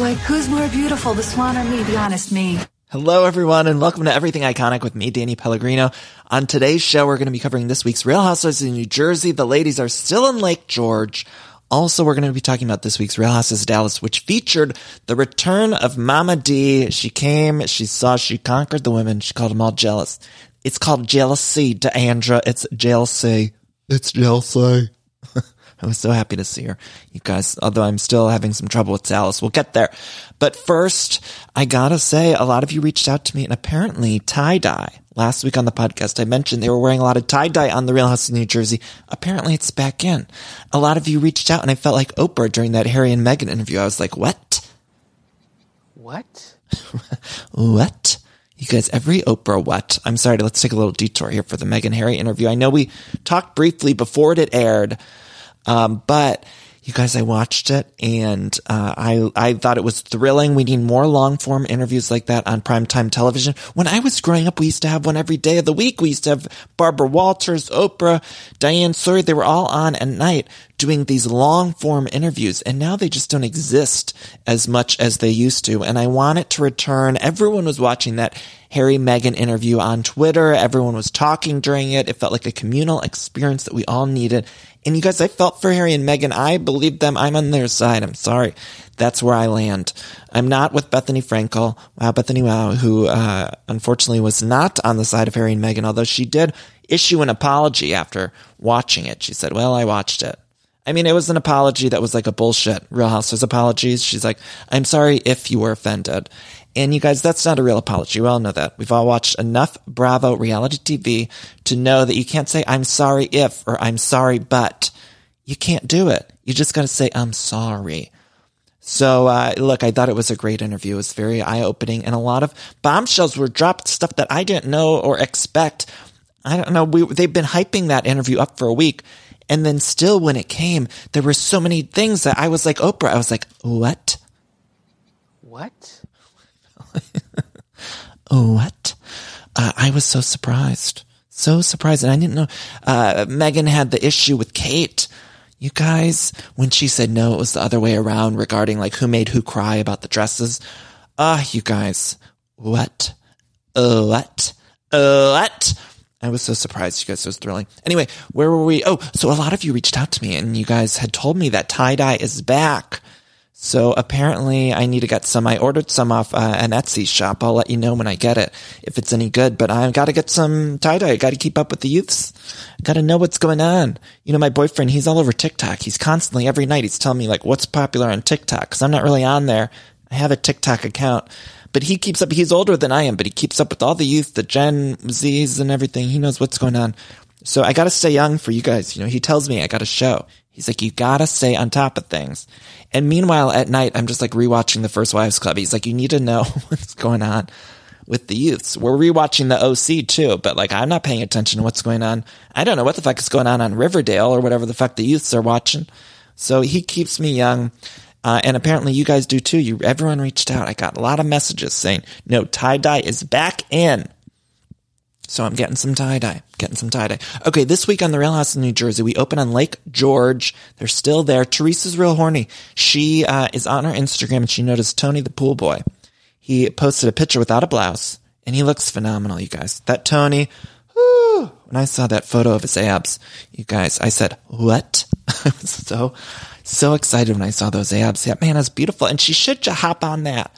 like, who's more beautiful, the swan or me? The honest, me. Hello, everyone, and welcome to Everything Iconic with me, Danny Pellegrino. On today's show, we're going to be covering this week's Real Housewives in New Jersey. The ladies are still in Lake George. Also, we're going to be talking about this week's Real Housewives of Dallas, which featured the return of Mama D. She came, she saw, she conquered the women. She called them all jealous. It's called jealousy, D'Andra. It's jealousy. It's jealousy. I was so happy to see her, you guys, although I'm still having some trouble with Dallas. We'll get there. But first, I gotta say, a lot of you reached out to me and apparently tie dye. Last week on the podcast, I mentioned they were wearing a lot of tie dye on the Real House of New Jersey. Apparently it's back in. A lot of you reached out and I felt like Oprah during that Harry and Meghan interview. I was like, what? What? What? You guys, every Oprah what? I'm sorry, let's take a little detour here for the Meghan Harry interview. I know we talked briefly before it aired um, but you guys, I watched it and uh, I I thought it was thrilling. We need more long form interviews like that on primetime television. When I was growing up, we used to have one every day of the week. We used to have Barbara Walters, Oprah, Diane Sawyer. They were all on at night doing these long form interviews, and now they just don't exist as much as they used to. And I want it to return. Everyone was watching that Harry Meghan interview on Twitter. Everyone was talking during it. It felt like a communal experience that we all needed. And you guys, I felt for Harry and Meghan. I believe them. I'm on their side. I'm sorry. That's where I land. I'm not with Bethenny Frankel. Wow, Bethenny Wow, who, uh, unfortunately was not on the side of Harry and Meghan, although she did issue an apology after watching it. She said, well, I watched it. I mean, it was an apology that was like a bullshit Real Housewives apologies. She's like, I'm sorry if you were offended. And you guys, that's not a real apology. We all know that. We've all watched enough Bravo reality TV to know that you can't say, I'm sorry if, or I'm sorry, but you can't do it. You just got to say, I'm sorry. So, uh, look, I thought it was a great interview. It was very eye opening and a lot of bombshells were dropped, stuff that I didn't know or expect. I don't know. We, they've been hyping that interview up for a week. And then still when it came, there were so many things that I was like, Oprah, I was like, what? What? what? Uh, I was so surprised. So surprised. And I didn't know, uh, Meghan had the issue with Kate. You guys, when she said no, it was the other way around regarding like who made who cry about the dresses. Ah, uh, you guys, what? What? What? I was so surprised. You guys, it was thrilling. Anyway, where were we? Oh, so a lot of you reached out to me and you guys had told me that tie dye is back. So apparently I need to get some. I ordered some off uh, an Etsy shop. I'll let you know when I get it if it's any good, but I've got to get some tie dye. I got to keep up with the youths. Got to know what's going on. You know, my boyfriend, he's all over TikTok. He's constantly every night he's telling me like what's popular on TikTok cuz I'm not really on there. I have a TikTok account, but he keeps up. He's older than I am, but he keeps up with all the youth, the Gen Zs and everything. He knows what's going on. So I got to stay young for you guys. You know, he tells me I got to show. He's like, you gotta stay on top of things. And meanwhile, at night, I'm just like rewatching the First Wives Club. He's like, you need to know what's going on with the youths. We're rewatching the OC too, but like, I'm not paying attention to what's going on. I don't know what the fuck is going on on Riverdale or whatever the fuck the youths are watching. So he keeps me young. Uh, and apparently you guys do too. You, everyone reached out. I got a lot of messages saying, no, tie dye is back in. So I'm getting some tie dye, getting some tie dye. Okay, this week on the Real House in New Jersey, we open on Lake George. They're still there. Teresa's real horny. She uh, is on her Instagram and she noticed Tony the pool boy. He posted a picture without a blouse and he looks phenomenal, you guys. That Tony, when I saw that photo of his abs, you guys, I said, what? I was so, so excited when I saw those abs. That man is beautiful and she should just hop on that.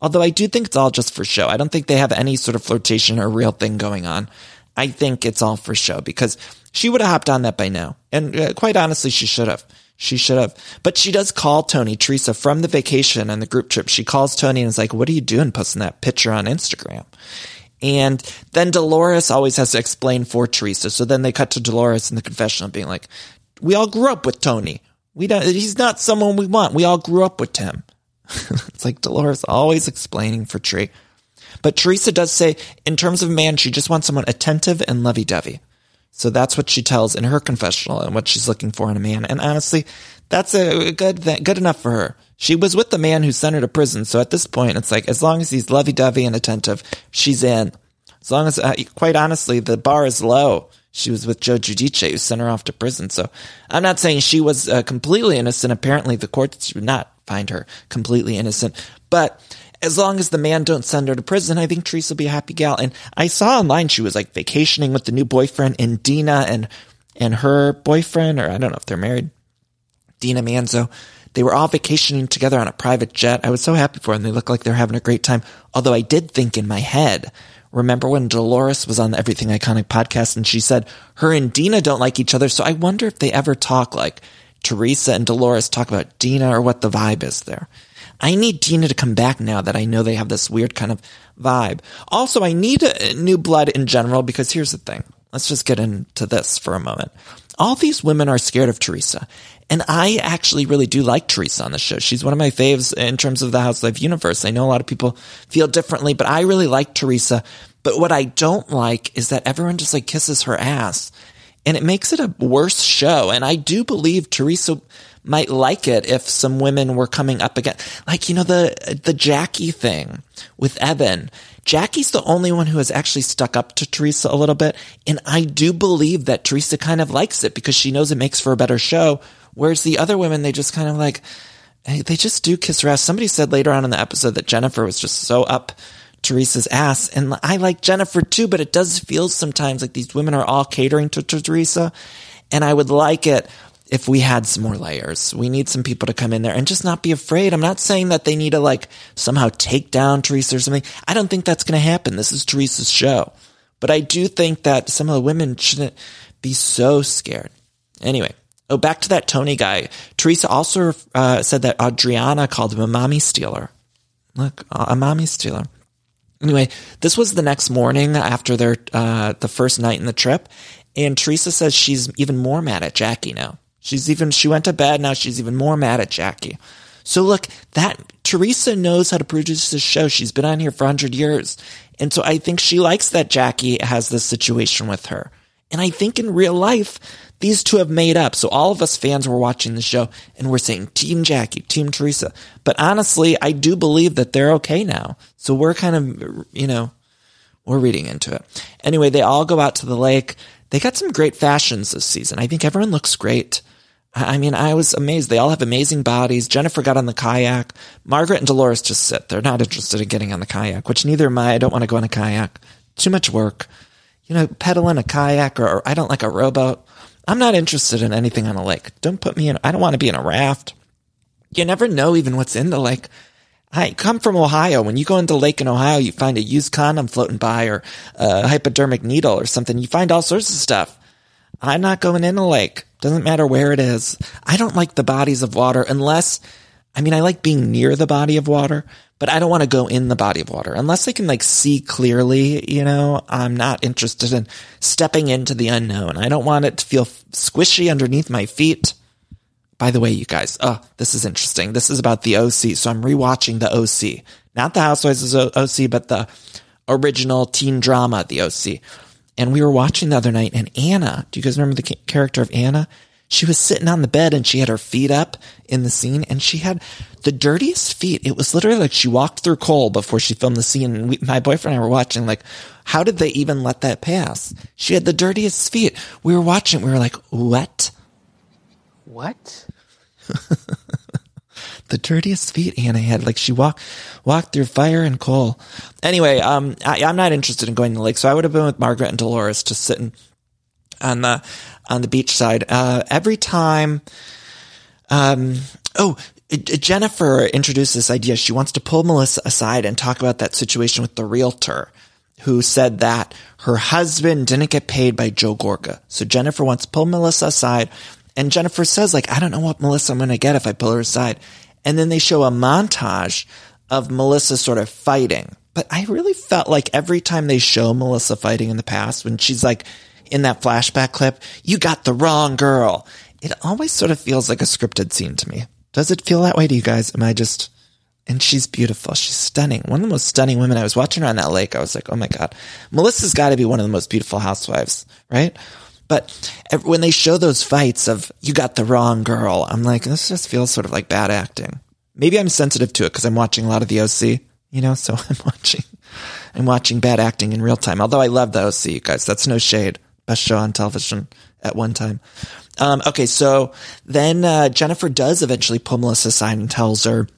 Although I do think it's all just for show. I don't think they have any sort of flirtation or real thing going on. I think it's all for show because she would have hopped on that by now. And uh, quite honestly, she should have. She should have. But she does call Tony, Teresa, from the vacation and the group trip. She calls Tony and is like, what are you doing posting that picture on Instagram? And then Dolores always has to explain for Teresa. So then they cut to Dolores in the confessional being like, we all grew up with Tony. We don't, he's not someone we want. We all grew up with him. it's like Dolores always explaining for Tree. But Teresa does say, in terms of man, she just wants someone attentive and lovey dovey. So that's what she tells in her confessional and what she's looking for in a man. And honestly, that's a good good enough for her. She was with the man who sent her to prison. So at this point, it's like, as long as he's lovey dovey and attentive, she's in. As long as, uh, quite honestly, the bar is low. She was with Joe Giudice, who sent her off to prison. So I'm not saying she was uh, completely innocent. Apparently, the courts would not find her completely innocent. But as long as the man don't send her to prison, I think Teresa will be a happy gal. And I saw online she was like vacationing with the new boyfriend and Dina and and her boyfriend, or I don't know if they're married, Dina Manzo. They were all vacationing together on a private jet. I was so happy for them. They look like they're having a great time. Although I did think in my head, remember when Dolores was on the Everything Iconic podcast and she said her and Dina don't like each other. So I wonder if they ever talk like Teresa and Dolores talk about Dina or what the vibe is there. I need Dina to come back now that I know they have this weird kind of vibe. Also, I need uh, new blood in general because here's the thing. Let's just get into this for a moment. All these women are scared of Teresa. And I actually really do like Teresa on the show. She's one of my faves in terms of the Housewife universe. I know a lot of people feel differently, but I really like Teresa. But what I don't like is that everyone just like kisses her ass and it makes it a worse show. And I do believe Teresa might like it if some women were coming up again. Like, you know, the, the Jackie thing with Evan. Jackie's the only one who has actually stuck up to Teresa a little bit. And I do believe that Teresa kind of likes it because she knows it makes for a better show. Whereas the other women, they just kind of like, they just do kiss her ass. Somebody said later on in the episode that Jennifer was just so up Teresa's ass. And I like Jennifer too, but it does feel sometimes like these women are all catering to, to Teresa. And I would like it if we had some more layers. We need some people to come in there and just not be afraid. I'm not saying that they need to like somehow take down Teresa or something. I don't think that's going to happen. This is Teresa's show. But I do think that some of the women shouldn't be so scared. Anyway. Oh, back to that Tony guy. Teresa also uh, said that Adriana called him a mommy stealer. Look, a mommy stealer. Anyway, this was the next morning after their uh, the first night in the trip, and Teresa says she's even more mad at Jackie now. She's even, she went to bed. Now she's even more mad at Jackie. So look, that Teresa knows how to produce this show. She's been on here for 100 years. And so I think she likes that Jackie has this situation with her. And I think in real life, these two have made up. So all of us fans were watching the show and we're saying Team Jackie, Team Teresa. But honestly, I do believe that they're okay now. So we're kind of, you know, we're reading into it. Anyway, they all go out to the lake. They got some great fashions this season. I think everyone looks great. I mean, I was amazed. They all have amazing bodies. Jennifer got on the kayak. Margaret and Dolores just sit. They're not interested in getting on the kayak, which neither am I. I don't want to go on a kayak. Too much work. You know, pedaling a kayak or, or I don't like a rowboat. I'm not interested in anything on a lake. Don't put me in, I don't want to be in a raft. You never know even what's in the lake. I come from Ohio. When you go into lake in Ohio, you find a used condom floating by or a hypodermic needle or something. You find all sorts of stuff. I'm not going in a lake. Doesn't matter where it is. I don't like the bodies of water unless, I mean, I like being near the body of water, but I don't want to go in the body of water unless I can like see clearly, you know, I'm not interested in stepping into the unknown. I don't want it to feel squishy underneath my feet. By the way, you guys, oh, this is interesting. This is about the OC. So I'm rewatching the OC, not the Housewives OC, but the original teen drama, the OC. And we were watching the other night and Anna, do you guys remember the character of Anna? She was sitting on the bed and she had her feet up in the scene and she had the dirtiest feet. It was literally like she walked through coal before she filmed the scene. And we, my boyfriend and I were watching like, how did they even let that pass? She had the dirtiest feet. We were watching. We were like, what? What? the dirtiest feet Anna had. Like she walked walked through fire and coal. Anyway, um, I, am not interested in going to the lake, so I would have been with Margaret and Dolores, just sitting on the on the beach side. Uh, every time, um, oh. Jennifer introduced this idea. She wants to pull Melissa aside and talk about that situation with the realtor who said that her husband didn't get paid by Joe Gorga. So Jennifer wants to pull Melissa aside and Jennifer says like, I don't know what Melissa I'm going to get if I pull her aside. And then they show a montage of Melissa sort of fighting But I really felt like every time they show Melissa fighting in the past, when she's like in that flashback clip, you got the wrong girl. It always sort of feels like a scripted scene to me. Does it feel that way to you guys? Am I just, and she's beautiful. She's stunning. One of the most stunning women. I was watching her on that lake. I was like, oh my God. Melissa's got to be one of the most beautiful housewives, right? But when they show those fights of you got the wrong girl, I'm like, this just feels sort of like bad acting. Maybe I'm sensitive to it because I'm watching a lot of the OC, you know, so I'm watching, I'm watching bad acting in real time. Although I love the OC, you guys. That's no shade. Best show on television at one time. Um, okay. So then, uh, Jennifer does eventually pull Melissa aside and tells her,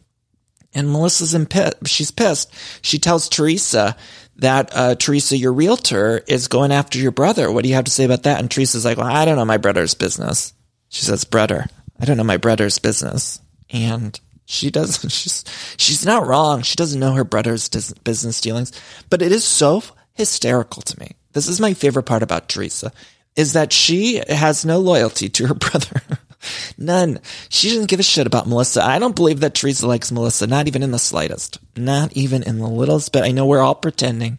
and Melissa's in pit. She's pissed. She tells Teresa that uh, Teresa, your realtor, is going after your brother. What do you have to say about that? And Teresa's like, well, I don't know my brother's business. She says, brother, I don't know my brother's business. And she doesn't, she's, she's not wrong. She doesn't know her brother's business dealings, but it is so hysterical to me. This is my favorite part about Teresa is that she has no loyalty to her brother. None. She doesn't give a shit about Melissa. I don't believe that Teresa likes Melissa, not even in the slightest. Not even in the littlest bit. I know we're all pretending.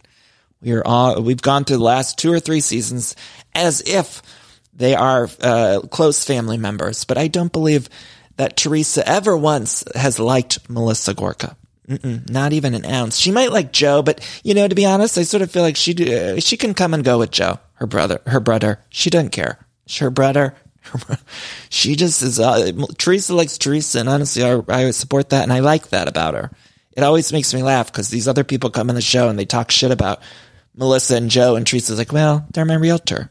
We are all, we've gone through the last two or three seasons as if they are uh, close family members, but I don't believe that Teresa ever once has liked Melissa Gorga. Mm-mm, not even an ounce. She might like Joe, but you know, to be honest, I sort of feel like she uh, she can come and go with Joe, her brother, her brother. She doesn't care. Her brother, she just is. Uh, Teresa likes Teresa, and honestly, I, I support that, and I like that about her. It always makes me laugh because these other people come on the show and they talk shit about Melissa and Joe, and Teresa's like, "Well, they're my realtor."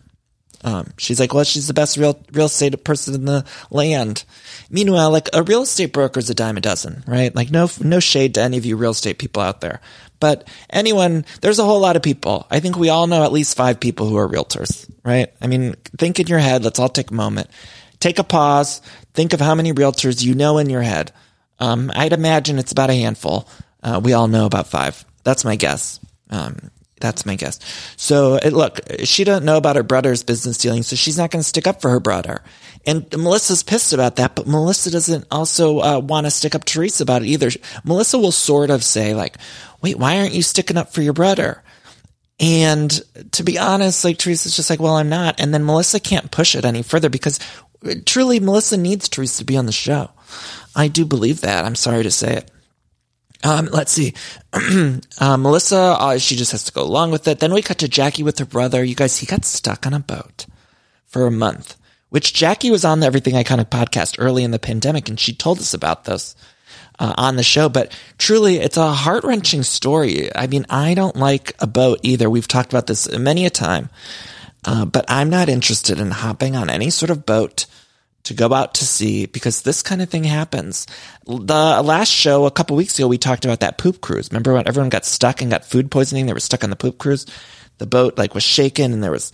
Um, she's like, "Well, she's the best real real estate person in the land." Meanwhile, like a real estate broker is a dime a dozen, right? Like no no shade to any of you real estate people out there, but anyone, there's a whole lot of people. I think we all know at least five people who are realtors, right? I mean, think in your head. Let's all take a moment. Take a pause. Think of how many realtors you know in your head. Um, I'd imagine it's about a handful. Uh, we all know about five. That's my guess. Um, that's my guess. So look, she doesn't know about her brother's business dealings, so she's not going to stick up for her brother. And Melissa's pissed about that, but Melissa doesn't also uh, want to stick up Teresa about it either. Melissa will sort of say like, wait, why aren't you sticking up for your brother? And to be honest, like Teresa's just like, well, I'm not. And then Melissa can't push it any further because truly Melissa needs Teresa to be on the show. I do believe that. I'm sorry to say it. Um, let's see. uh, Melissa, uh, she just has to go along with it. Then we cut to Jackie with her brother. You guys, he got stuck on a boat for a month, which Jackie was on the Everything Iconic podcast early in the pandemic, and she told us about this uh, on the show. But truly, it's a heart wrenching story. I mean, I don't like a boat either. We've talked about this many a time, uh, but I'm not interested in hopping on any sort of boat to go out to sea because this kind of thing happens. The last show a couple weeks ago, we talked about that poop cruise. Remember when everyone got stuck and got food poisoning? They were stuck on the poop cruise. The boat like was shaken and there was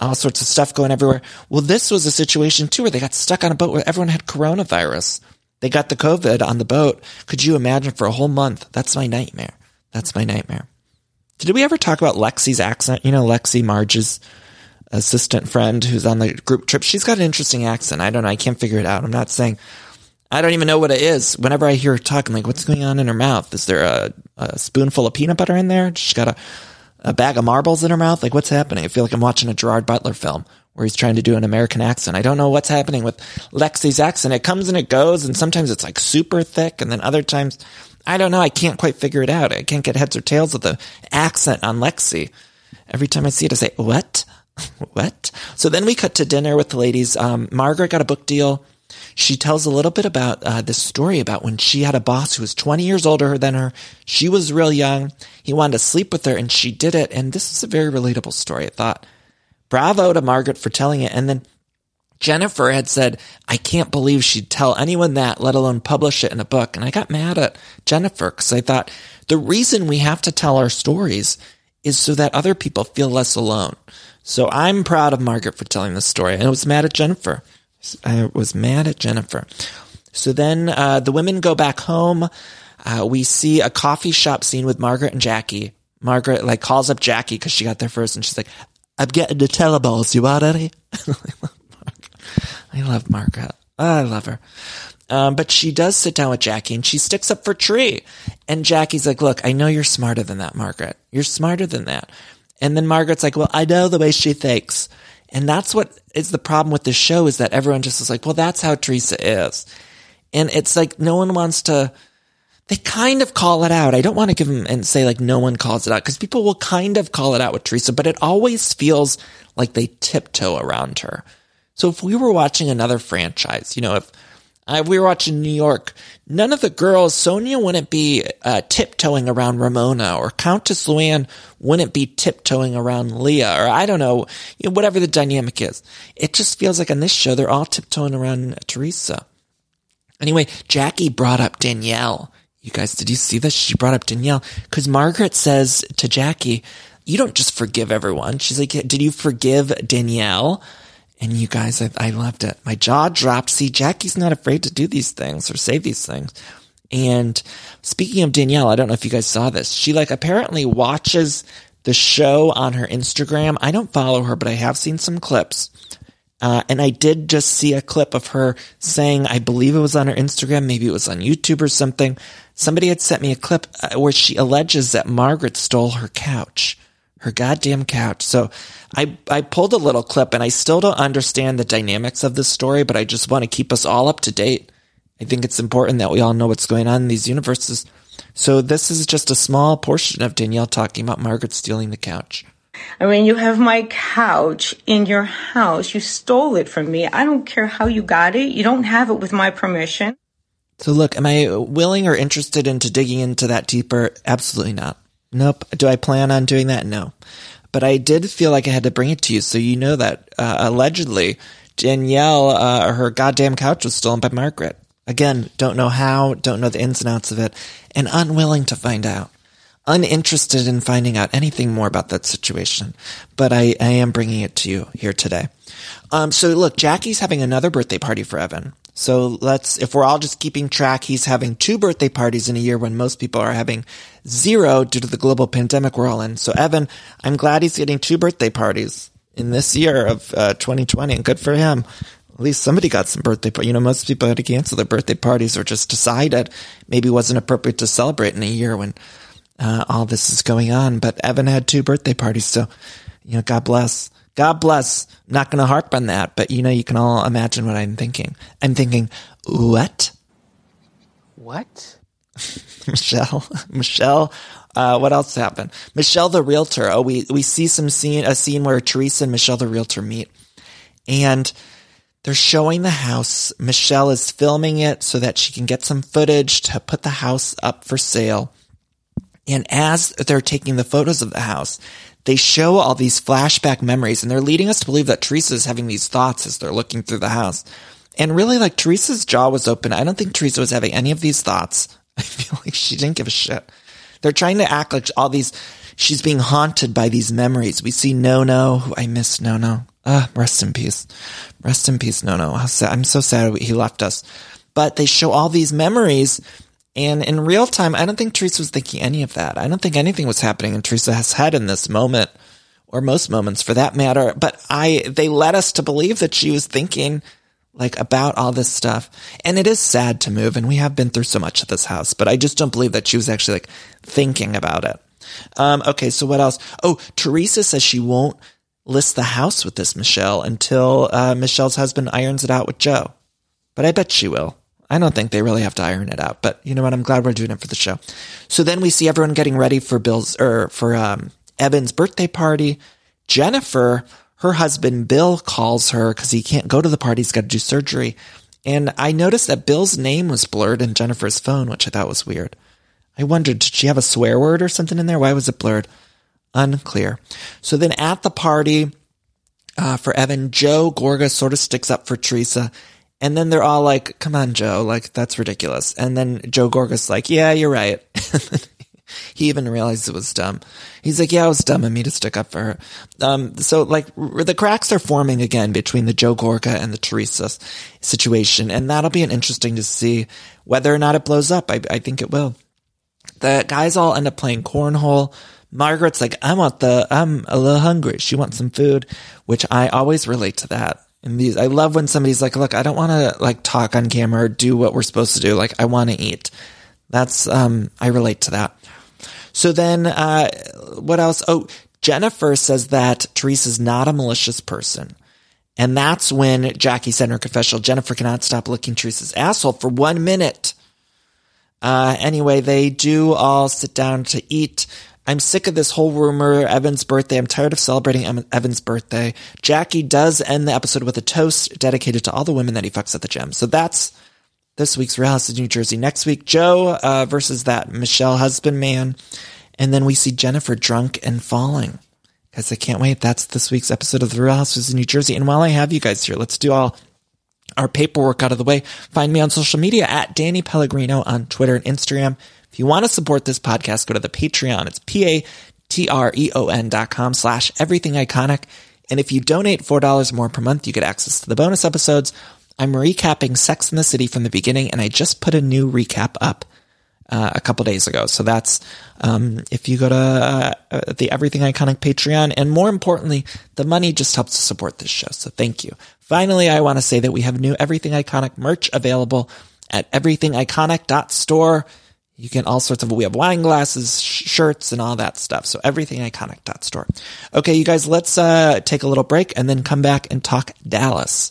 all sorts of stuff going everywhere. Well, this was a situation too where they got stuck on a boat where everyone had coronavirus. They got the COVID on the boat. Could you imagine for a whole month? That's my nightmare. That's my nightmare. Did we ever talk about Lexi's accent? You know, Lexi Marge's assistant friend who's on the group trip. She's got an interesting accent. I don't know. I can't figure it out. I'm not saying, I don't even know what it is. Whenever I hear her talking, like, what's going on in her mouth? Is there a, a spoonful of peanut butter in there? She's got a, a bag of marbles in her mouth. Like, what's happening? I feel like I'm watching a Gerard Butler film where he's trying to do an American accent. I don't know what's happening with Lexi's accent. It comes and it goes, and sometimes it's like super thick, and then other times, I don't know. I can't quite figure it out. I can't get heads or tails of the accent on Lexi. Every time I see it, I say, what? what? So then we cut to dinner with the ladies. Um, Margaret got a book deal. She tells a little bit about uh, this story about when she had a boss who was 20 years older than her. She was real young. He wanted to sleep with her and she did it. And this is a very relatable story. I thought, bravo to Margaret for telling it. And then Jennifer had said, I can't believe she'd tell anyone that, let alone publish it in a book. And I got mad at Jennifer because I thought the reason we have to tell our stories is so that other people feel less alone. So I'm proud of Margaret for telling this story. And I was mad at Jennifer. I was mad at Jennifer. So then uh, the women go back home. Uh, we see a coffee shop scene with Margaret and Jackie. Margaret like calls up Jackie because she got there first, and she's like, "I'm getting the teleballs. You already?" I mean? I love Margaret. I love her. Um, but she does sit down with Jackie and she sticks up for Tree. And Jackie's like, look, I know you're smarter than that, Margaret. You're smarter than that. And then Margaret's like, well, I know the way she thinks. And that's what is the problem with the show is that everyone just is like, well, that's how Teresa is. And it's like no one wants to, they kind of call it out. I don't want to give them and say like no one calls it out because people will kind of call it out with Teresa, but it always feels like they tiptoe around her. So if we were watching another franchise, you know, if we were watching New York, none of the girls, Sonja wouldn't be uh, tiptoeing around Ramona or Countess Luann wouldn't be tiptoeing around Leah or I don't know, you know, whatever the dynamic is. It just feels like on this show, they're all tiptoeing around Teresa. Anyway, Jackie brought up Danielle. You guys, did you see this? She brought up Danielle because Margaret says to Jackie, you don't just forgive everyone. She's like, did you forgive Danielle? And you guys, I, I loved it. My jaw dropped. See, Jackie's not afraid to do these things or say these things. And speaking of Danielle, I don't know if you guys saw this. She like apparently watches the show on her Instagram. I don't follow her, but I have seen some clips. Uh, and I did just see a clip of her saying, I believe it was on her Instagram, maybe it was on YouTube or something. Somebody had sent me a clip uh, where she alleges that Margaret stole her couch, her goddamn couch. So I, I pulled a little clip and I still don't understand the dynamics of this story, but I just want to keep us all up to date. I think it's important that we all know what's going on in these universes. So this is just a small portion of Danielle talking about Margaret stealing the couch. I mean, you have my couch in your house. You stole it from me. I don't care how you got it. You don't have it with my permission. So look, am I willing or interested into digging into that deeper? Absolutely not. Nope. Do I plan on doing that? No. But I did feel like I had to bring it to you so you know that uh, allegedly Danielle, uh, her goddamn couch was stolen by Margaret. Again, don't know how, don't know the ins and outs of it, and unwilling to find out uninterested in finding out anything more about that situation, but I, I am bringing it to you here today. Um, so look, Jackie's having another birthday party for Evan. So let's, if we're all just keeping track, he's having two birthday parties in a year when most people are having zero due to the global pandemic we're all in. So Evan, I'm glad he's getting two birthday parties in this year of uh, 2020 and good for him. At least somebody got some birthday, you know, most people had to cancel their birthday parties or just decided maybe wasn't appropriate to celebrate in a year when uh, all this is going on. But Evan had two birthday parties, so you know, God bless. God bless. I'm not going to harp on that, but you know, you can all imagine what I'm thinking. I'm thinking, what? What? Michelle, Michelle, uh, what else happened? Michelle the realtor. Oh, we, we see some scene, a scene where Teresa and Michelle the realtor meet and they're showing the house. Michelle is filming it so that she can get some footage to put the house up for sale. And as they're taking the photos of the house, they show all these flashback memories and they're leading us to believe that Teresa is having these thoughts as they're looking through the house. And really, like Teresa's jaw was open. I don't think Teresa was having any of these thoughts. I feel like she didn't give a shit. They're trying to act like all these, she's being haunted by these memories. We see Nono, who I miss Nono. Ah, rest in peace. Rest in peace, Nono. I'm so sad he left us. But they show all these memories and in real time, I don't think Teresa was thinking any of that. I don't think anything was happening in Teresa's head in this moment, or most moments for that matter. But I, they led us to believe that she was thinking like about all this stuff. And it is sad to move, and we have been through so much at this house, but I just don't believe that she was actually like thinking about it. Um, okay, so what else? Oh, Teresa says she won't list the house with this Michelle until uh, Michelle's husband irons it out with Joe. But I bet she will. I don't think they really have to iron it out, but you know what? I'm glad we're doing it for the show. So then we see everyone getting ready for Bill's or for um, Evan's birthday party. Jennifer, her husband Bill, calls her because he can't go to the party. He's got to do surgery. And I noticed that Bill's name was blurred in Jennifer's phone, which I thought was weird. I wondered, did she have a swear word or something in there? Why was it blurred? Unclear. So then at the party uh, for Evan, Joe Gorga sort of sticks up for Teresa and then they're all like, come on, Joe, like, that's ridiculous. And then Joe Gorga's like, yeah, you're right. he even realized it was dumb. He's like, yeah, it was dumb of me to stick up for her. Um, so like the cracks are forming again between the Joe Gorga and the Teresa situation. And that'll be an interesting to see whether or not it blows up. I, I think it will. The guys all end up playing cornhole. Margaret's like, I want the, I'm a little hungry. She wants some food, which I always relate to that. And these, I love when somebody's like, look, I don't want to like talk on camera or do what we're supposed to do. Like, I want to eat. That's, um, I relate to that. So then, uh, what else? Oh, Jennifer says that Teresa's not a malicious person. And that's when Jackie in her confessional, Jennifer cannot stop licking Teresa's asshole for one minute. Uh, anyway, they do all sit down to eat. I'm sick of this whole rumor. Evan's birthday. I'm tired of celebrating Evan's birthday. Jackie does end the episode with a toast dedicated to all the women that he fucks at the gym. So that's this week's Real House New Jersey. Next week, Joe uh, versus that Michelle husband man. And then we see Jennifer drunk and falling. Guys, I can't wait. That's this week's episode of The Real Houses of New Jersey. And while I have you guys here, let's do all our paperwork out of the way. Find me on social media at Danny Pellegrino on Twitter and Instagram. If you want to support this podcast, go to the Patreon. It's P-A-T-R-E-O-N dot com slash everything iconic. And if you donate $4 more per month, you get access to the bonus episodes. I'm recapping Sex in the City from the beginning, and I just put a new recap up uh, a couple days ago. So that's um, if you go to uh, the Everything Iconic Patreon, and more importantly, the money just helps to support this show. So thank you. Finally, I want to say that we have new Everything Iconic merch available at everythingiconic.store. You get all sorts of, we have wine glasses, sh- shirts, and all that stuff. So everythingiconic.store. Okay, you guys, let's uh, take a little break and then come back and talk Dallas.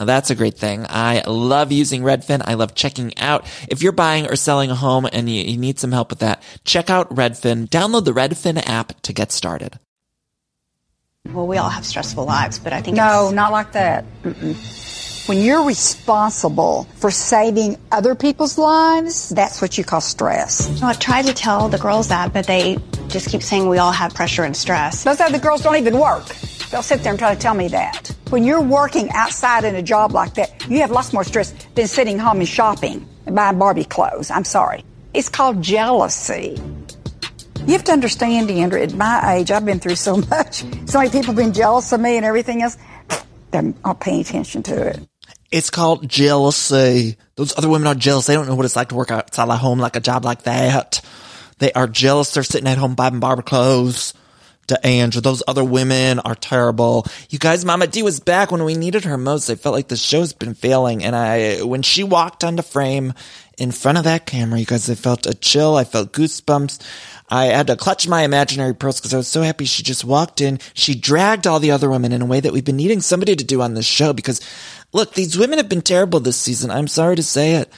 Now that's a great thing. I love using Redfin. I love checking out. If you're buying or selling a home and you, you need some help with that, check out Redfin. Download the Redfin app to get started. Well, we all have stressful lives, but I think No, it's- not like that. Mm-mm. When you're responsible for saving other people's lives, that's what you call stress. Well, I've tried to tell the girls that, but they just keep saying we all have pressure and stress. Those other girls don't even work. They'll sit there and try to tell me that. When you're working outside in a job like that, you have lots more stress than sitting home and shopping and buying Barbie clothes. I'm sorry. It's called jealousy. You have to understand, D'Andra, at my age, I've been through so much. So many people have been jealous of me and everything else. They're not paying attention to it. It's called jealousy. Those other women are jealous. They don't know what it's like to work outside the home like a job like that. They are jealous. They're sitting at home buying Barbie clothes. To Andrew, those other women are terrible. You guys, Mama D was back when we needed her most. I felt like the show's been failing, and I, when she walked onto frame in front of that camera, you guys, I felt a chill. I felt goosebumps. I had to clutch my imaginary pearls because I was so happy she just walked in. She dragged all the other women in a way that we've been needing somebody to do on this show because look, these women have been terrible this season. I'm sorry to say it.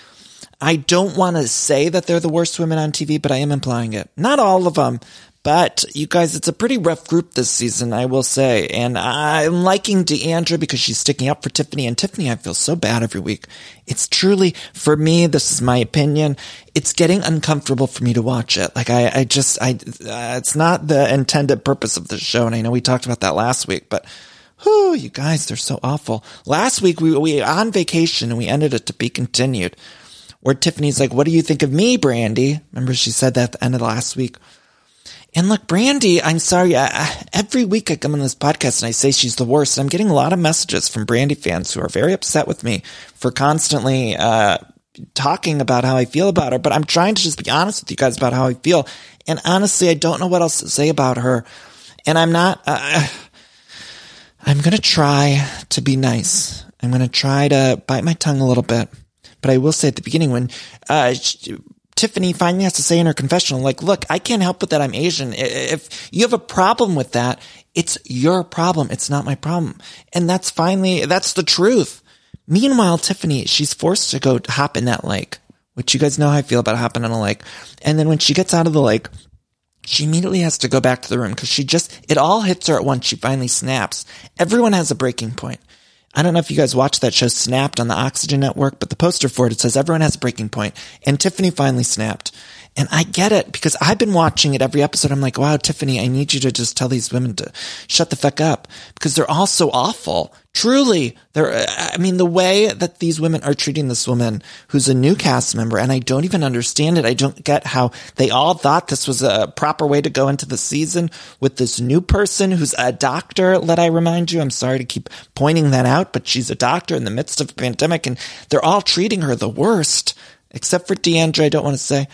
I don't want to say that they're the worst women on TV, but I am implying it. Not all of them, but you guys, it's a pretty rough group this season, I will say. And I'm liking D'Andra because she's sticking up for Tiffany. And Tiffany, I feel so bad every week. It's truly, for me, this is my opinion. It's getting uncomfortable for me to watch it. Like I, I just, I, uh, it's not the intended purpose of the show. And I know we talked about that last week, but whew, you guys, they're so awful. Last week we, we on vacation and we ended it to be continued where Tiffany's like, what do you think of me, Brandi? Remember she said that at the end of last week. And look, Brandi, I'm sorry. I, I, every week I come on this podcast and I say she's the worst. And I'm getting a lot of messages from Brandi fans who are very upset with me for constantly uh, talking about how I feel about her. But I'm trying to just be honest with you guys about how I feel. And honestly, I don't know what else to say about her. And I'm not. Uh, I'm gonna try to be nice. I'm gonna try to bite my tongue a little bit. But I will say at the beginning when uh, Tiffany finally has to say in her confessional, like, look, I can't help but that I'm Asian. If you have a problem with that, It's your problem. It's not my problem. And that's finally, that's the truth. Meanwhile, Tiffany, she's forced to go hop in that lake, which you guys know how I feel about hopping on a lake. And then when she gets out of the lake, she immediately has to go back to the room because she just, it all hits her at once. She finally snaps. Everyone has a breaking point. I don't know if you guys watched that show Snapped on the Oxygen Network, but the poster for it, it says everyone has a breaking point. And Tiffany finally snapped. And I get it because I've been watching it every episode. I'm like, wow, Tiffany, I need you to just tell these women to shut the fuck up because they're all so awful. Truly, they're, I mean, the way that these women are treating this woman who's a new cast member, and I don't even understand it. I don't get how they all thought this was a proper way to go into the season with this new person who's a doctor. Let I remind you, I'm sorry to keep pointing that out, but she's a doctor in the midst of a pandemic and they're all treating her the worst, except for D'Andra. I don't want to say.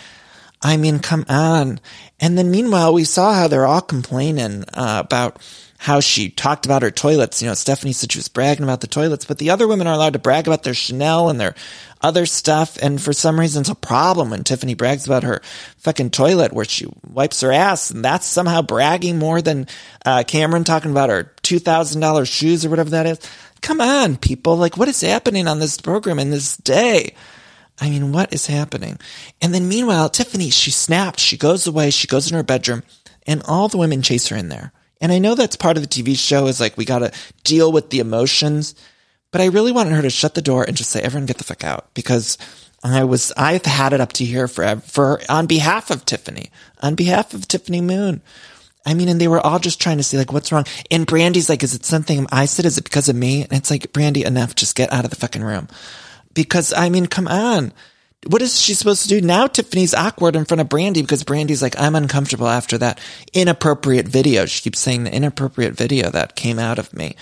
I mean, come on. And then meanwhile, we saw how they're all complaining uh, about how she talked about her toilets. You know, Stephanie said she was bragging about the toilets, but the other women are allowed to brag about their Chanel and their other stuff. And for some reason, it's a problem when Tiffany brags about her fucking toilet where she wipes her ass. And that's somehow bragging more than uh, Kameron talking about her $2,000 shoes or whatever that is. Come on, people. Like, what is happening on this program in this day? I mean, what is happening? And then meanwhile, Tiffany, she snaps, she goes away, she goes in her bedroom, and all the women chase her in there. And I know that's part of the TV show is like, we gotta deal with the emotions, but I really wanted her to shut the door and just say, everyone get the fuck out because I was, I've had it up to here forever, for, on behalf of Tiffany, on behalf of Tiffany Moon. I mean, and they were all just trying to see like, what's wrong? And Brandi's like, is it something I said? Is it because of me? And it's like, Brandi, enough. Just get out of the fucking room because I mean, come on. What is she supposed to do now? Tiffany's awkward in front of Brandi because Brandi's like, I'm uncomfortable after that inappropriate video. She keeps saying the inappropriate video that came out of me.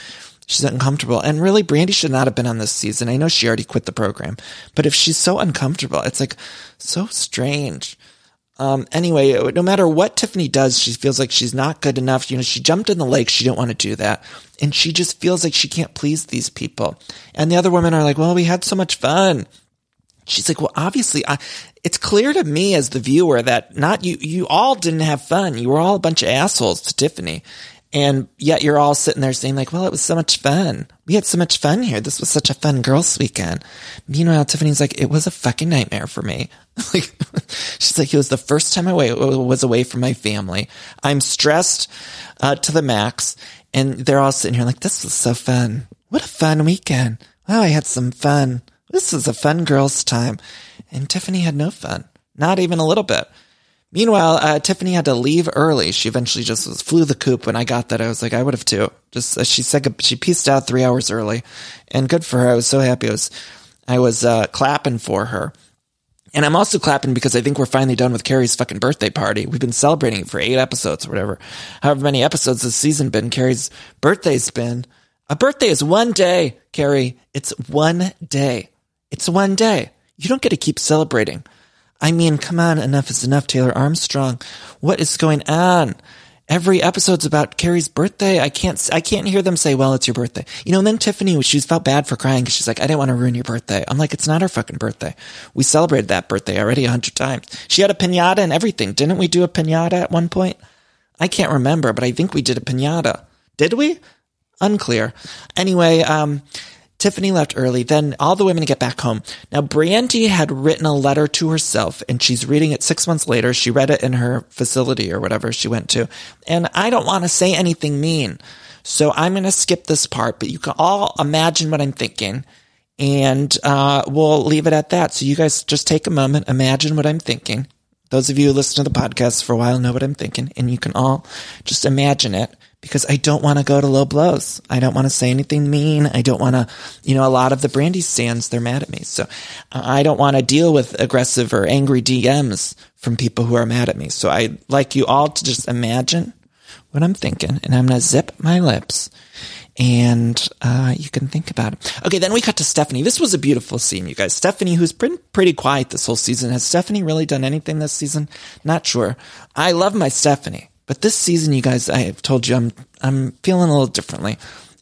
She's uncomfortable. And really, Brandi should not have been on this season. I know she already quit the program, but if she's so uncomfortable, it's like so strange. Um, anyway, no matter what Tiffany does, she feels like she's not good enough. You know, she jumped in the lake. She didn't want to do that. And she just feels like she can't please these people. And the other women are like, well, we had so much fun. She's like, well, obviously, I, it's clear to me as the viewer that not you, you all didn't have fun. You were all a bunch of assholes to Tiffany. And yet you're all sitting there saying like, well, it was so much fun. We had so much fun here. This was such a fun girls weekend. Meanwhile, Tiffany's like, it was a fucking nightmare for me. like, she's like, it was the first time I was away from my family. I'm stressed, uh, to the max. And they're all sitting here like, this was so fun. What a fun weekend. Wow, I had some fun. This was a fun girls time. And Tiffany had no fun. Not even a little bit. Meanwhile, uh, Tiffany had to leave early. She eventually just was, flew the coop. When I got that, I was like, I would have too. Just uh, she said she pieced out three hours early, and good for her. I was so happy. I was I was uh, clapping for her. And I'm also clapping because I think we're finally done with Kary's fucking birthday party. We've been celebrating it for eight episodes or whatever. However many episodes this season been. Kary's birthday's been. A birthday is one day, Kary. It's one day. It's one day. You don't get to keep celebrating. I mean, come on, enough is enough, Taylor Armstrong. What is going on? Every episode's about Kary's birthday. I can't, I can't hear them say, well, it's your birthday. You know, and then Tiffany, she felt bad for crying because she's like, I didn't want to ruin your birthday. I'm like, it's not her fucking birthday. We celebrated that birthday already a hundred times. She had a pinata and everything. Didn't we do a pinata at one point? I can't remember, but I think we did a pinata. Did we? Unclear. Anyway, um, Tiffany left early. Then all the women get back home. Now, Brandi had written a letter to herself and she's reading it six months later. She read it in her facility or whatever she went to. And I don't want to say anything mean. So I'm going to skip this part, but you can all imagine what I'm thinking. And uh, we'll leave it at that. So you guys just take a moment, imagine what I'm thinking. Those of you who listen to the podcast for a while know what I'm thinking, and you can all just imagine it because I don't want to go to low blows. I don't want to say anything mean. I don't want to, you know, a lot of the Brandi stands, they're mad at me. So I don't want to deal with aggressive or angry DMs from people who are mad at me. So I like you all to just imagine what I'm thinking and I'm going to zip my lips and uh, you can think about it. Okay, then we cut to Stephanie. This was a beautiful scene, you guys. Stephanie, who's been pretty quiet this whole season. Has Stephanie really done anything this season? Not sure. I love my Stephanie. But this season, you guys, I have told you I'm, I'm feeling a little differently.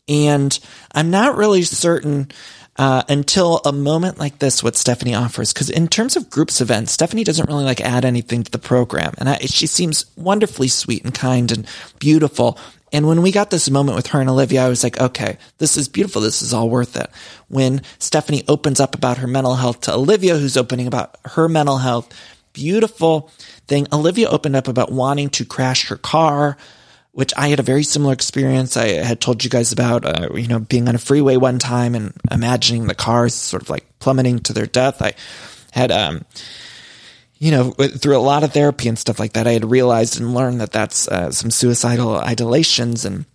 And I'm not really certain, uh, until a moment like this, what Stephanie offers. Because in terms of groups events, Stephanie doesn't really like add anything to the program, and I, she seems wonderfully sweet and kind and beautiful. And when we got this moment with her and Olivia, I was like, okay, this is beautiful. This is all worth it. When Stephanie opens up about her mental health to Olivia, who's opening about her mental health, beautiful thing. Olivia opened up about wanting to crash her car, which I had a very similar experience. I had told you guys about, uh, you know, being on a freeway one time and imagining the cars sort of like plummeting to their death. I had, um, you know, through a lot of therapy and stuff like that, I had realized and learned that that's uh, some suicidal idolations and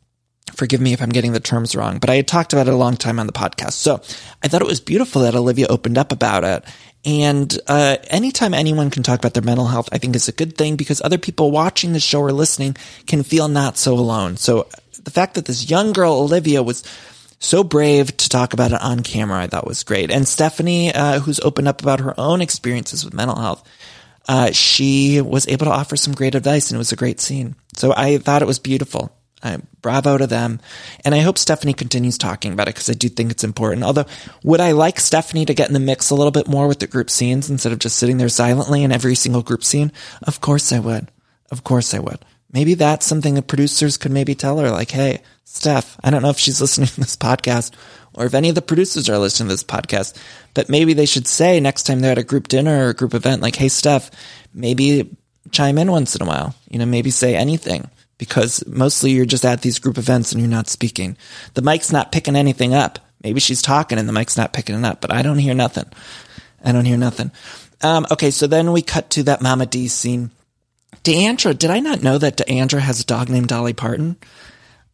forgive me if I'm getting the terms wrong, but I had talked about it a long time on the podcast. So I thought it was beautiful that Olivia opened up about it. And uh, anytime anyone can talk about their mental health, I think is a good thing because other people watching the show or listening can feel not so alone. So the fact that this young girl, Olivia, was so brave to talk about it on camera, I thought was great. And Stephanie, uh, who's opened up about her own experiences with mental health, uh, she was able to offer some great advice and it was a great scene. So I thought it was beautiful. Uh, bravo to them. And I hope Stephanie continues talking about it because I do think it's important. Although, would I like Stephanie to get in the mix a little bit more with the group scenes instead of just sitting there silently in every single group scene? Of course I would. Of course I would. Maybe that's something the producers could maybe tell her, like, hey, Steph, I don't know if she's listening to this podcast or if any of the producers are listening to this podcast, but maybe they should say next time they're at a group dinner or a group event, like, hey, Steph, maybe chime in once in a while. You know, maybe say anything because mostly you're just at these group events and you're not speaking. The mic's not picking anything up. Maybe she's talking and the mic's not picking it up, but I don't hear nothing. I don't hear nothing. Um, okay, so then we cut to that Mama D scene. D'Andra, did I not know that D'Andra has a dog named Dolly Parton?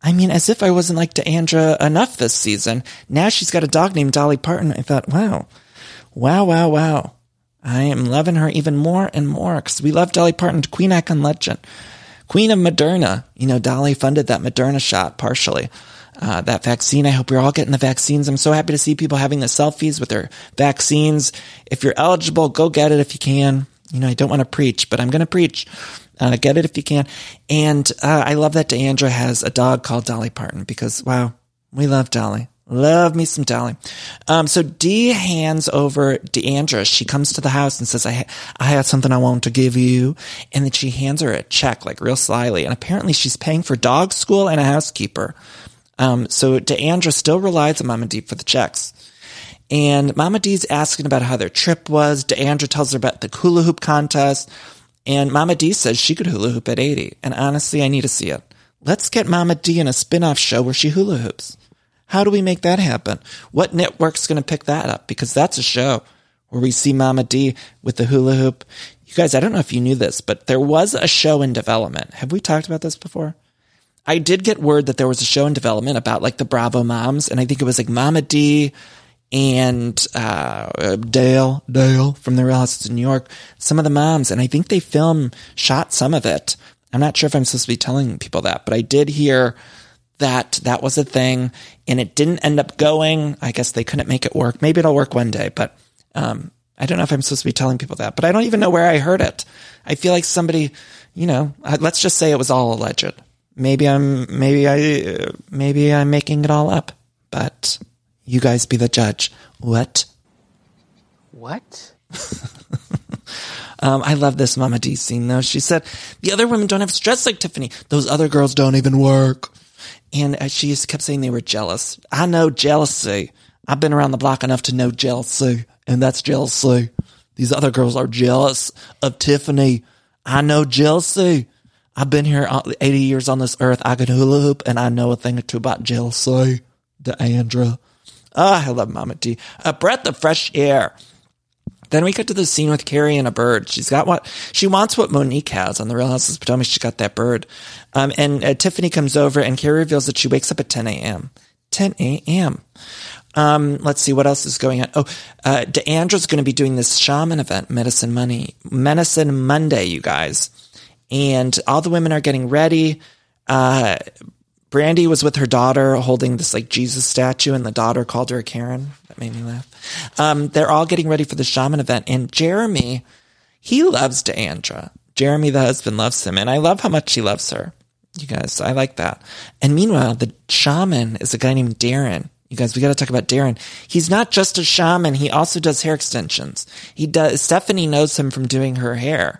I mean, as if I wasn't like D'Andra enough this season. Now she's got a dog named Dolly Parton. I thought, wow, wow, wow, wow. I am loving her even more and more because we love Dolly Parton, Queen Icon Legend. Queen of Moderna. You know, Dolly funded that Moderna shot partially. Uh, that vaccine. I hope you're all getting the vaccines. I'm so happy to see people having the selfies with their vaccines. If you're eligible, go get it if you can. You know, I don't want to preach, but I'm going to preach. Uh, get it if you can. And uh, I love that D'Andra has a dog called Dolly Parton because, wow, we love Dolly. Love me some Dolly. Um, so Dee hands over D'Andra. She comes to the house and says, I, ha- I had something I want to give you. And then she hands her a check, like real slyly. And apparently she's paying for dog school and a housekeeper. Um, so D'Andra still relies on Mama D for the checks. And Mama D's asking about how their trip was. D'Andra tells her about the hula hoop contest. And Mama D says she could hula hoop at 80. And honestly, I need to see it. Let's get Mama D in a spin-off show where she hula hoops. How do we make that happen? What network's going to pick that up? Because that's a show where we see Mama D with the hula hoop. You guys, I don't know if you knew this, but there was a show in development. Have we talked about this before? I did get word that there was a show in development about like the Bravo moms, and I think it was like Mama D and uh, Dale, Dale from the Real Houses of New York, some of the moms, and I think they filmed, shot some of it. I'm not sure if I'm supposed to be telling people that, but I did hear that that was a thing and it didn't end up going. I guess they couldn't make it work. Maybe it'll work one day, but um, I don't know if I'm supposed to be telling people that, but I don't even know where I heard it. I feel like somebody, you know, let's just say it was all alleged. Maybe I'm, maybe I, maybe I'm making it all up, but you guys be the judge. What? What? um, I love this Mama D scene though. She said, the other women don't have stress like Tiffany. Those other girls don't even work. And uh, she just kept saying they were jealous. I know jealousy. I've been around the block enough to know jealousy, and that's jealousy. These other girls are jealous of Tiffany. I know jealousy. I've been here 80 years on this earth. I can hula hoop, and I know a thing or two about jealousy. D'Andra. Ah, oh, I love Mama D. A breath of fresh air. Then we get to the scene with Kary and a bird. She's got what she wants. What Monique has on the Real Houses of Potomac. She got that bird. Um, and uh, Tiffany comes over, and Kary reveals that she wakes up at 10 a.m. 10 a.m. Um, let's see what else is going on. Oh, uh, D'Andra's going to be doing this shaman event, Medicine Money, Medicine Monday, you guys. And all the women are getting ready. Uh, Brandi was with her daughter holding this like Jesus statue, and the daughter called her a Karen. That made me laugh. Um, they're all getting ready for the shaman event, and Jeremy, he loves D'Andra. Jeremy, the husband, loves him, and I love how much he loves her. You guys, I like that. And meanwhile, the shaman is a guy named Darren. You guys, we got to talk about Darren. He's not just a shaman. He also does hair extensions. He does, Stephanie knows him from doing her hair.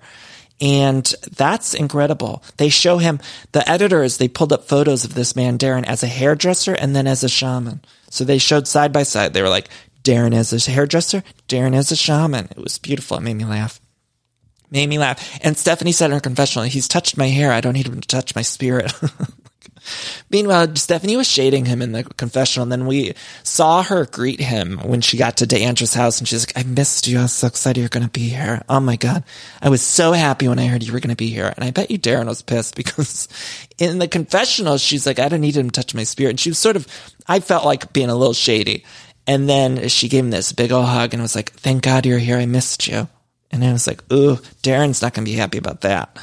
And that's incredible. They show him, the editors, they pulled up photos of this man, Darren, as a hairdresser and then as a shaman. So they showed side by side. They were like, Darren as a hairdresser, Darren as a shaman. It was beautiful. It made me laugh. Made me laugh. And Stephanie said in her confessional, he's touched my hair. I don't need him to touch my spirit. Meanwhile, Stephanie was shading him in the confessional, and then we saw her greet him when she got to D'Andra's house, and she's like, I missed you. I was so excited you're going to be here. Oh my God. I was so happy when I heard you were going to be here. And I bet you Darren was pissed because in the confessional, she's like, I don't need him to touch my spirit. And she was sort of, I felt like being a little shady. And then she gave him this big old hug and was like, thank God you're here. I missed you. And I was like, ooh, Darren's not going to be happy about that.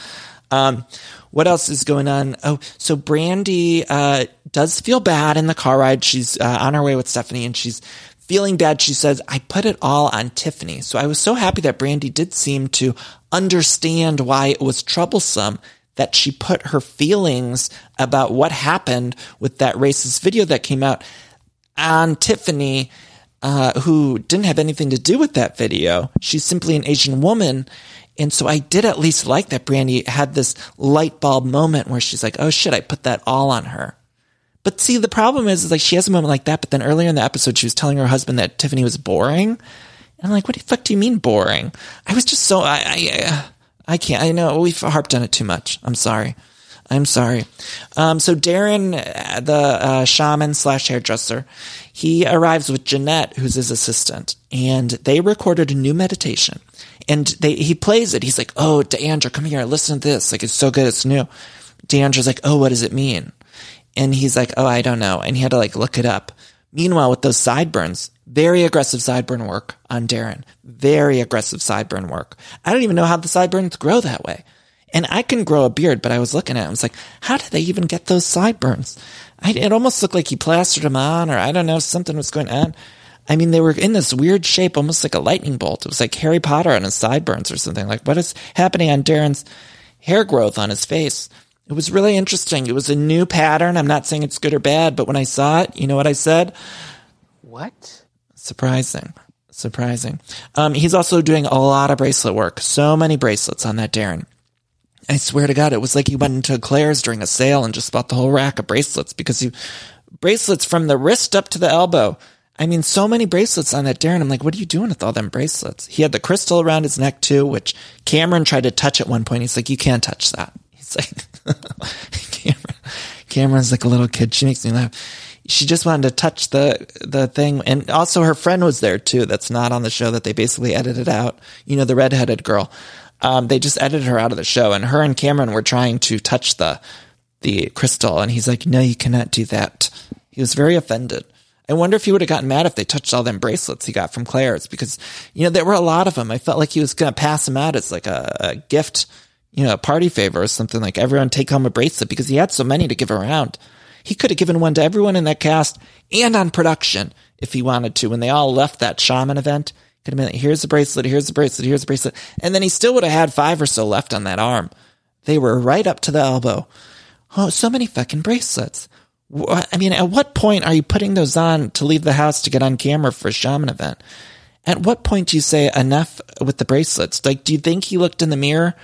Um, what else is going on? Oh, so Brandi uh, does feel bad in the car ride. She's uh, on her way with Stephanie and she's feeling bad. She says, I put it all on Tiffany. So I was so happy that Brandi did seem to understand why it was troublesome that she put her feelings about what happened with that racist video that came out on Tiffany, uh, who didn't have anything to do with that video. She's simply an Asian woman and so I did at least like that Brandi had this light bulb moment where she's like, oh shit, I put that all on her. But see, the problem is, is like she has a moment like that, but then earlier in the episode, she was telling her husband that Tiffany was boring. And I'm like, what the fuck do you mean boring? I was just so, I, I, I can't, I know we've harped on it too much. I'm sorry. I'm sorry. Um, so Darren, the uh, shaman slash hairdresser, he arrives with Jeanette, who's his assistant, and they recorded a new meditation. And they, he plays it. He's like, "Oh, D'Andra, come here, listen to this. Like, it's so good, it's new." D'Andra's like, "Oh, what does it mean?" And he's like, "Oh, I don't know." And he had to like look it up. Meanwhile, with those sideburns, very aggressive sideburn work on Darren. Very aggressive sideburn work. I don't even know how the sideburns grow that way. And I can grow a beard, but I was looking at it. I was like, how did they even get those sideburns? I, it almost looked like he plastered them on, or I don't know, something was going on. I mean, they were in this weird shape, almost like a lightning bolt. It was like Harry Potter on his sideburns or something. Like, what is happening on Darren's hair growth on his face? It was really interesting. It was a new pattern. I'm not saying it's good or bad, but when I saw it, you know what I said? What? Surprising. Surprising. Um, he's also doing a lot of bracelet work. So many bracelets on that Darren. I swear to God, it was like he went into Claire's during a sale and just bought the whole rack of bracelets because you bracelets from the wrist up to the elbow. I mean, so many bracelets on that Darren. I'm like, what are you doing with all them bracelets? He had the crystal around his neck too, which Kameron tried to touch at one point. He's like, you can't touch that. He's like, Kameron, Kameron's like a little kid. She makes me laugh. She just wanted to touch the, the thing. And also her friend was there too. That's not on the show that they basically edited out. You know, the redheaded girl. Um, they just edited her out of the show and her and Kameron were trying to touch the, the crystal. And he's like, no, you cannot do that. He was very offended. I wonder if he would have gotten mad if they touched all them bracelets he got from Claire's because, you know, there were a lot of them. I felt like he was going to pass them out as like a, a, gift, you know, a party favor or something like everyone take home a bracelet because he had so many to give around. He could have given one to everyone in that cast and on production if he wanted to when they all left that shaman event. Could have been like, here's the bracelet, here's the bracelet, here's the bracelet. And then he still would have had five or so left on that arm. They were right up to the elbow. Oh, so many fucking bracelets. I mean, at what point are you putting those on to leave the house to get on camera for a shaman event? At what point do you say enough with the bracelets? Like, do you think he looked in the mirror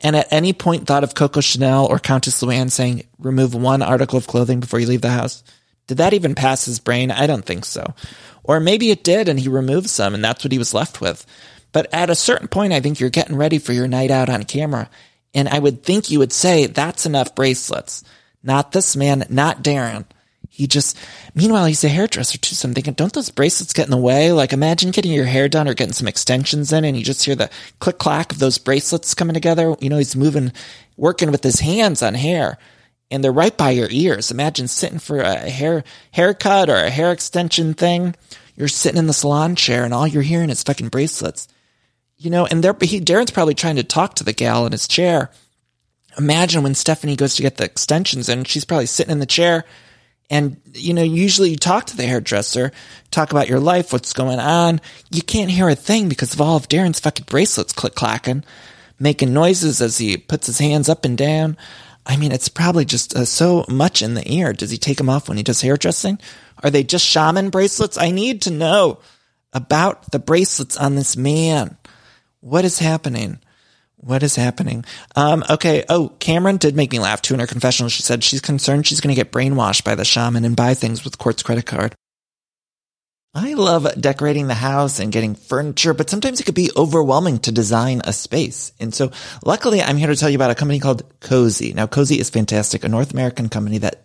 and at any point thought of Coco Chanel or Countess Luann saying, remove one article of clothing before you leave the house? Did that even pass his brain? I don't think so. Or maybe it did and he removed some and that's what he was left with. But at a certain point, I think you're getting ready for your night out on camera. And I would think you would say, that's enough bracelets. Not this man, not Darren. He just, meanwhile, he's a hairdresser too. So I'm thinking, don't those bracelets get in the way? Like imagine getting your hair done or getting some extensions in and you just hear the click clack of those bracelets coming together. You know, he's moving, working with his hands on hair and they're right by your ears. Imagine sitting for a hair haircut or a hair extension thing. You're sitting in the salon chair and all you're hearing is fucking bracelets. You know, and they're, he, Darren's probably trying to talk to the gal in his chair. Imagine when Stephanie goes to get the extensions and she's probably sitting in the chair and, you know, usually you talk to the hairdresser, talk about your life, what's going on. You can't hear a thing because of all of Darren's fucking bracelets click clacking, making noises as he puts his hands up and down. I mean, it's probably just uh, so much in the ear. Does he take them off when he does hairdressing? Are they just shaman bracelets? I need to know about the bracelets on this man. What is happening? What is happening? Um, okay. Oh, Kameron did make me laugh too in her confessional. She said she's concerned she's going to get brainwashed by the shaman and buy things with Court's credit card. I love decorating the house and getting furniture, but sometimes it could be overwhelming to design a space. And so luckily I'm here to tell you about a company called Cozey. Now Cozey is fantastic, a North American company that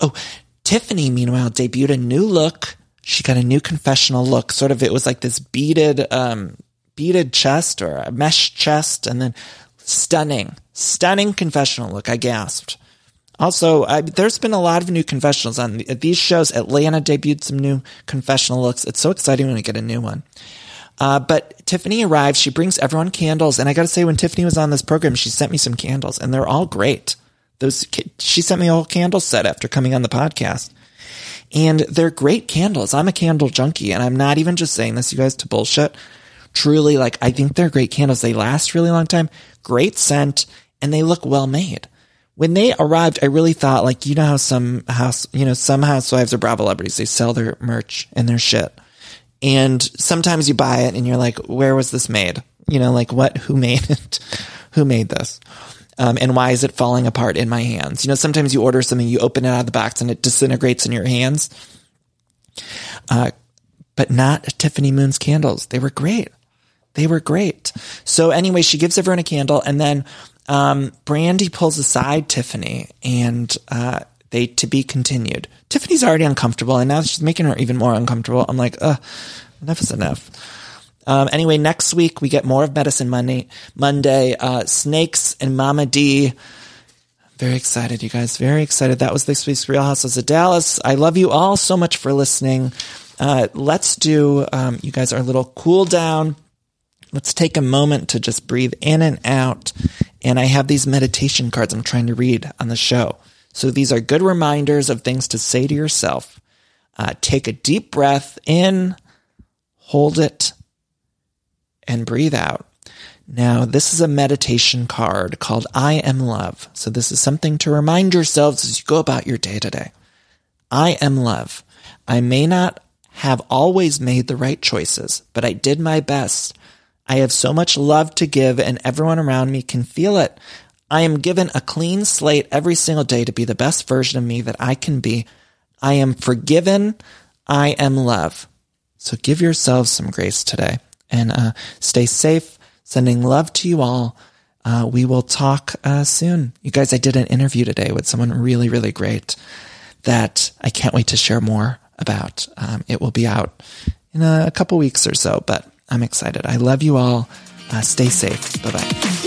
Oh, Tiffany, meanwhile, debuted a new look. She got a new confessional look. Sort of, it was like this beaded, um, beaded chest or a mesh chest and then stunning, stunning confessional look. I gasped. Also, I, there's been a lot of new confessionals on these shows. Atlanta debuted some new confessional looks. It's so exciting when we get a new one. Uh, but Tiffany arrives. She brings everyone candles. And I got to say, when Tiffany was on this program, she sent me some candles and they're all great. Those, she sent me a whole candle set after coming on the podcast. And they're great candles. I'm a candle junkie and I'm not even just saying this, you guys, to bullshit. Truly, like, I think they're great candles. They last really long time, great scent, and they look well made when they arrived, I really thought like, you know how some house, you know, some housewives are Bravo celebrities. They sell their merch and their shit. And sometimes you buy it and you're like, where was this made? You know, like what, who made it? who made this? Um, and why is it falling apart in my hands? You know, sometimes you order something, you open it out of the box and it disintegrates in your hands. Uh, but not Tiffany Moon's candles. They were great. They were great. So anyway, she gives everyone a candle and then um, Brandi pulls aside Tiffany and uh, they to be continued. Tiffany's already uncomfortable and now she's making her even more uncomfortable. I'm like, uh, enough is enough. Um, anyway, next week we get more of Medicine Monday. Monday, uh, Snakes and Mama D. Very excited, you guys. Very excited. That was this week's Real Houses of Dallas. I love you all so much for listening. Uh, let's do, um, you guys, our little cool down. Let's take a moment to just breathe in and out and I have these meditation cards I'm trying to read on the show. So these are good reminders of things to say to yourself. Uh, take a deep breath in, hold it, and breathe out. Now, this is a meditation card called I Am Love. So this is something to remind yourselves as you go about your day to day. I am love. I may not have always made the right choices, but I did my best. I have so much love to give and everyone around me can feel it. I am given a clean slate every single day to be the best version of me that I can be. I am forgiven. I am love. So give yourselves some grace today and uh, stay safe. Sending love to you all. Uh, we will talk uh, soon. You guys, I did an interview today with someone really, really great that I can't wait to share more about. Um, it will be out in a, couple weeks or so, but I'm excited. I love you all. Uh, stay safe. Bye bye.